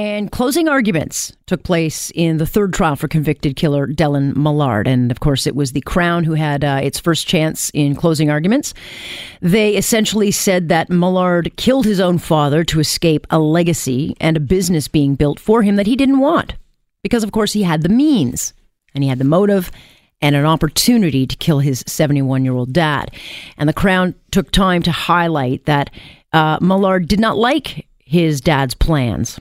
And closing arguments took place in the third trial for convicted killer Dellen Millard. And of course, it was the Crown who had uh, its first chance in closing arguments. They essentially said that Millard killed his own father to escape a legacy and a business being built for him that he didn't want. Because, of course, he had the means and he had the motive and an opportunity to kill his 71 year old dad. And the Crown took time to highlight that uh, Millard did not like his dad's plans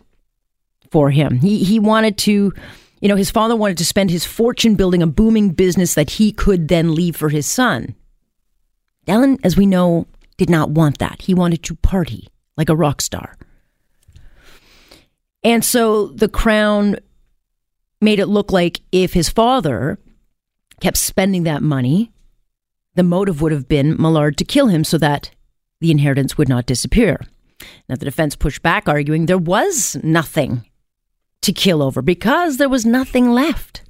for him. He he wanted to, you know, his father wanted to spend his fortune building a booming business that he could then leave for his son. Dellen, as we know, did not want that. He wanted to party like a rock star. And so the crown made it look like if his father kept spending that money, the motive would have been Millard to kill him so that the inheritance would not disappear. Now, the defense pushed back, arguing there was nothing to kill over because there was nothing left.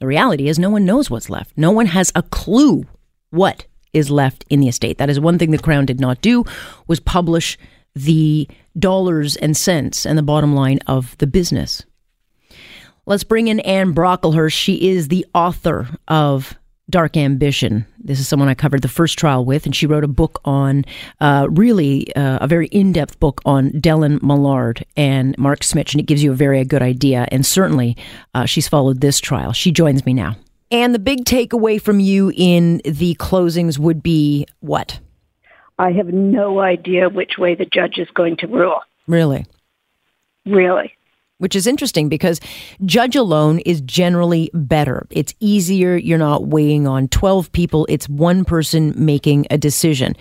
The reality is, no one knows what's left. No one has a clue what is left in the estate. That is one thing the Crown did not do was publish the dollars and cents and the bottom line of the business. Let's bring in Anne Brocklehurst. She is the author of Dark Ambition. This is someone I covered the first trial with, and she wrote a book on, uh, really uh, a very in depth book on Dellen Millard and Mark Smich, and it gives you a very good idea. And certainly, uh, she's followed this trial. She joins me now. And the big takeaway from you in the closings would be what? I have no idea which way the judge is going to rule. Really? Really which is interesting because judge alone is generally better. It's easier. You're not weighing on 12 people, it's one person making a decision.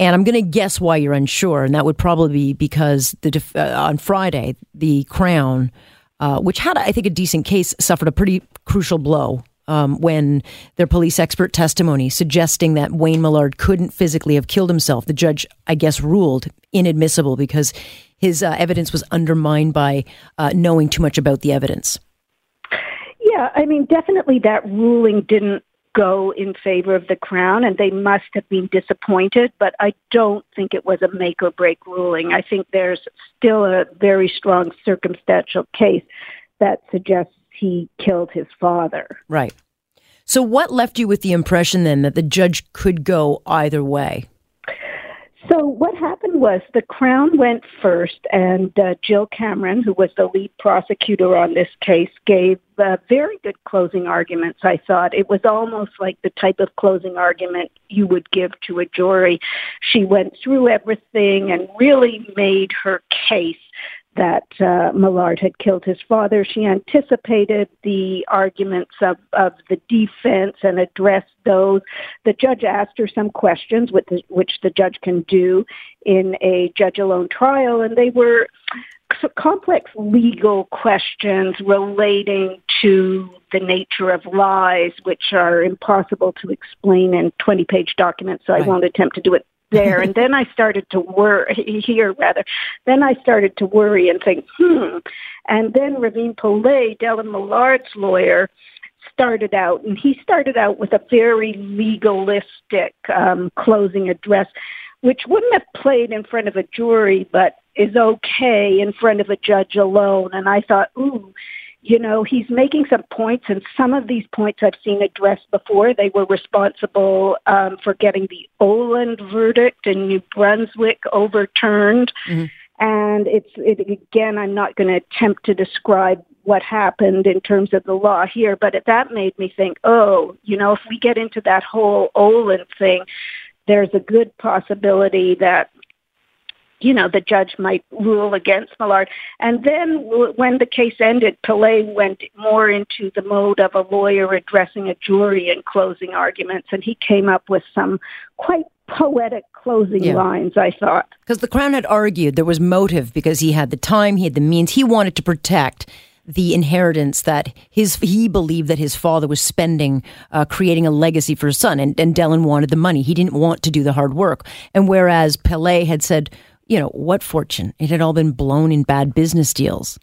And I'm going to guess why you're unsure, and that would probably be because the uh, on Friday the Crown, uh, which had I think a decent case, suffered a pretty crucial blow um, when their police expert testimony suggesting that Wayne Millard couldn't physically have killed himself. The judge, I guess, ruled inadmissible because his uh, evidence was undermined by uh, knowing too much about the evidence. Yeah, I mean, definitely that ruling didn't go in favor of the Crown, and they must have been disappointed, but I don't think it was a make or break ruling. I think there's still a very strong circumstantial case that suggests he killed his father. Right. So, what left you with the impression then that the judge could go either way? So what happened was the Crown went first, and uh, Jill Cameron, who was the lead prosecutor on this case, gave uh, very good closing arguments. I thought it was almost like the type of closing argument you would give to a jury. She went through everything and really made her case that uh, Millard had killed his father. She anticipated the arguments of, of the defense and addressed those. The judge asked her some questions, which the, which the judge can do in a judge alone trial, and they were complex legal questions relating to the nature of lies, which are impossible to explain in 20 page documents, so right. I won't attempt to do it there. and then I started to worry, here rather, then I started to worry and think, hmm. And then Ravin Pillay, Dellen Millard's lawyer, started out, and he started out with a very legalistic um, closing address, which wouldn't have played in front of a jury, but is okay in front of a judge alone. And I thought, ooh, you know, he's making some points, and some of these points I've seen addressed before. They were responsible um, for getting the Oland verdict in New Brunswick overturned. Mm-hmm. And it's it, again, I'm not going to attempt to describe what happened in terms of the law here, but it, that made me think, oh, you know, if we get into that whole Oland thing, there's a good possibility that you know, the judge might rule against Millard. And then when the case ended, Pillay went more into the mode of a lawyer addressing a jury in closing arguments, and he came up with some quite poetic closing yeah. lines, I thought. Because the Crown had argued there was motive because he had the time, he had the means, he wanted to protect the inheritance that his he believed that his father was spending, uh, creating a legacy for his son, and, and Dellen wanted the money. He didn't want to do the hard work. And whereas Pillay had said, you know, what fortune? It had all been blown in bad business deals.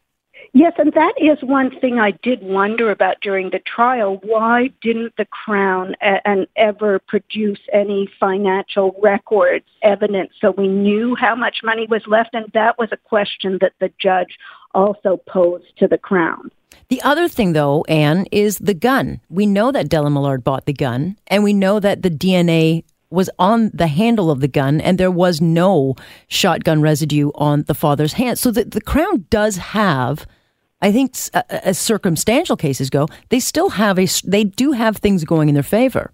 Yes, and that is one thing I did wonder about during the trial. Why didn't the Crown and ever produce any financial records, evidence, so we knew how much money was left? And that was a question that the judge also posed to the Crown. The other thing, though, Anne, is the gun. We know that Dellen Millard bought the gun, and we know that the DNA was on the handle of the gun, and there was no shotgun residue on the father's hand. So the, the Crown does have, I think, as circumstantial cases go, they still have a, they do have things going in their favor.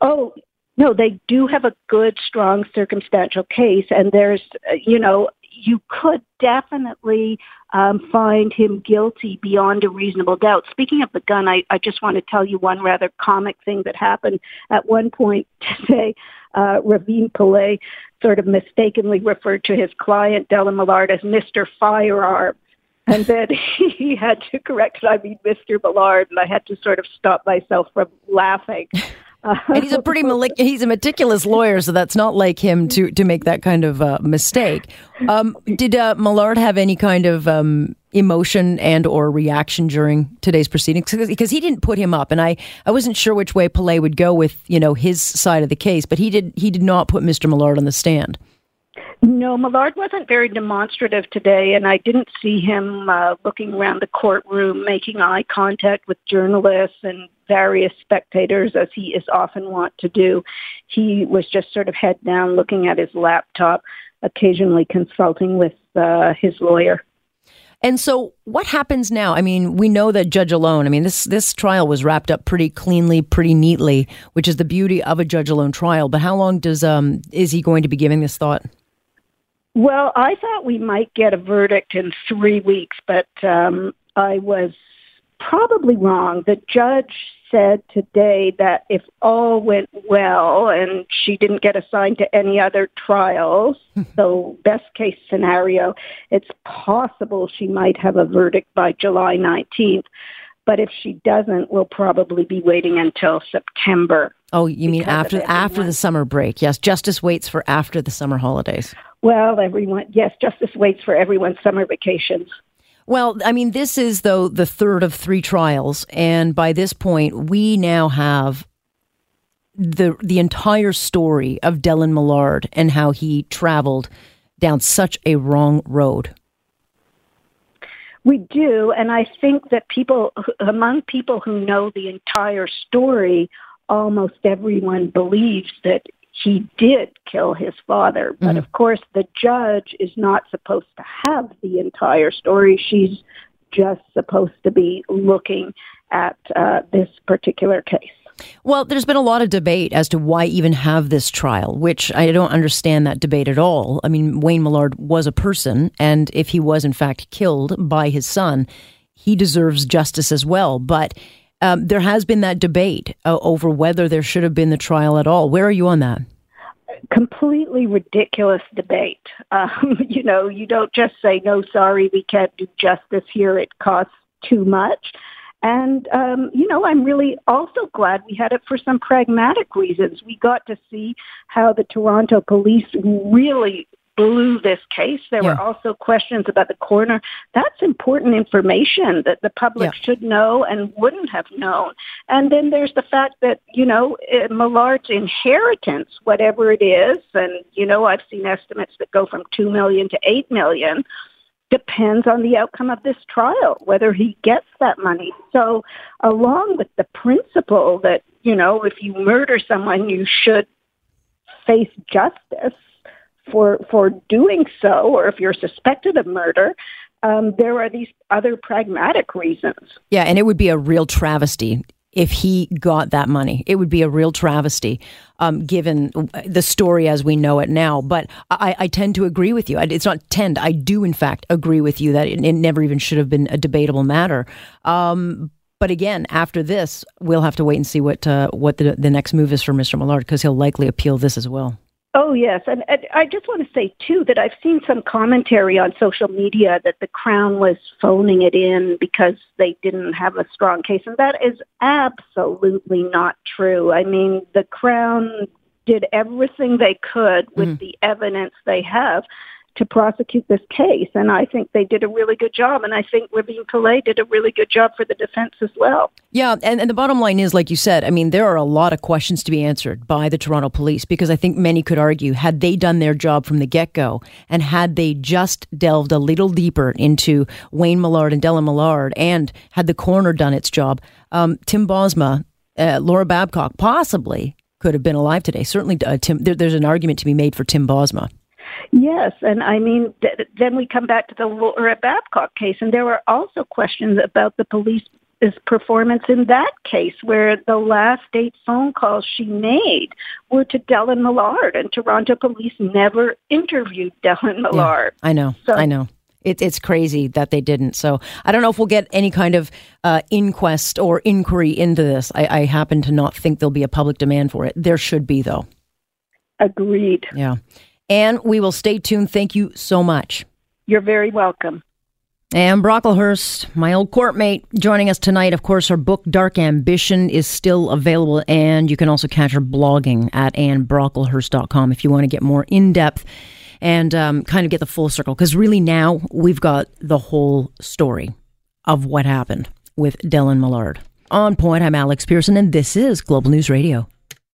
Oh, no, they do have a good, strong circumstantial case, and there's, uh, you know, you could definitely um, find him guilty beyond a reasonable doubt. Speaking of the gun, I, I just want to tell you one rather comic thing that happened at one point today. Uh, Ravin Pillay sort of mistakenly referred to his client, Dellen Millard, as Mr. Firearm. And then he had to correct it, I mean, Mr. Millard, and I had to sort of stop myself from laughing. and he's a pretty he's a meticulous lawyer, so that's not like him to to make that kind of uh, mistake. Um, did uh, Millard have any kind of um, emotion and or reaction during today's proceedings? Because he didn't put him up, and I, I wasn't sure which way Pillay would go with you know his side of the case, but he did he did not put Mr. Millard on the stand. No, Millard wasn't very demonstrative today, and I didn't see him uh, looking around the courtroom, making eye contact with journalists and various spectators, as he is often wont to do. He was just sort of head down, looking at his laptop, occasionally consulting with uh, his lawyer. And so, what happens now? I mean, we know that Judge Alone. I mean, this this trial was wrapped up pretty cleanly, pretty neatly, which is the beauty of a Judge Alone trial. But how long does um is he going to be giving this thought? Well, I thought we might get a verdict in three weeks, but um, I was probably wrong. The judge said today that if all went well and she didn't get assigned to any other trials, so best case scenario, it's possible she might have a verdict by July 19th. But if she doesn't, we'll probably be waiting until September. Oh, you mean after after the summer break? Yes, justice waits for after the summer holidays. Well, everyone, yes, justice waits for everyone's summer vacations. Well, I mean, this is, though, the third of three trials. And by this point, we now have the, the entire story of Dellen Millard and how he traveled down such a wrong road. We do. And I think that people, among people who know the entire story, almost everyone believes that he did kill his father. But mm-hmm. of course, the judge is not supposed to have the entire story. She's just supposed to be looking at uh, this particular case. Well, there's been a lot of debate as to why even have this trial, which I don't understand that debate at all. I mean, Wayne Millard was a person, and if he was in fact killed by his son, he deserves justice as well. But um, there has been that debate uh, over whether there should have been the trial at all. Where are you on that? Completely ridiculous debate. Um, you know, you don't just say, no, sorry, we can't do justice here. It costs too much. And, um, you know, I'm really also glad we had it for some pragmatic reasons. We got to see how the Toronto police really blew this case. There yeah. were also questions about the coroner. That's important information that the public yeah. should know and wouldn't have known. And then there's the fact that, you know, eh, Millard's inheritance, whatever it is, and, you know, I've seen estimates that go from 2 million to 8 million, depends on the outcome of this trial, whether he gets that money. So along with the principle that, you know, if you murder someone, you should face justice for for doing so, or if you're suspected of murder, um, there are these other pragmatic reasons. Yeah, and it would be a real travesty if he got that money. It would be a real travesty, um, given the story as we know it now. But I, I, tend to agree with you. It's not tend. I do, in fact, agree with you that it, it never even should have been a debatable matter. Um, but again, after this, we'll have to wait and see what uh, what the, the next move is for Mr. Millard because he'll likely appeal this as well. Oh, yes. And, and, I just want to say, too, that I've seen some commentary on social media that the Crown was phoning it in because they didn't have a strong case. And that is absolutely not true. I mean, the Crown did everything they could with mm-hmm. the evidence they have to prosecute this case. And I think they did a really good job. And I think Ravin Pillay did a really good job for the defense as well. Yeah. And, and the bottom line is, like you said, I mean, there are a lot of questions to be answered by the Toronto police because I think many could argue had they done their job from the get go and had they just delved a little deeper into Wayne Millard and Dellen Millard and had the coroner done its job, um, Tim Bosma, uh, Laura Babcock possibly could have been alive today. Certainly, uh, Tim, there, there's an argument to be made for Tim Bosma. Yes, and I mean, th- then we come back to the Laura Babcock case, and there were also questions about the police's performance in that case, where the last eight phone calls she made were to Dellen Millard, and Toronto police never interviewed Dellen Millard. Yeah, I know, so, I know. It, it's crazy that they didn't. So I don't know if we'll get any kind of uh, inquest or inquiry into this. I, I happen to not think there'll be a public demand for it. There should be, though. Agreed. Yeah. And we will stay tuned. Thank you so much. You're very welcome. Anne Brocklehurst, my old courtmate, joining us tonight. Of course, her book Dark Ambition is still available, and you can also catch her blogging at annbrocklehurst.com if you want to get more in depth and um, kind of get the full circle. Because really, now we've got the whole story of what happened with Dellen Millard. On point, I'm Alex Pearson, and this is Global News Radio.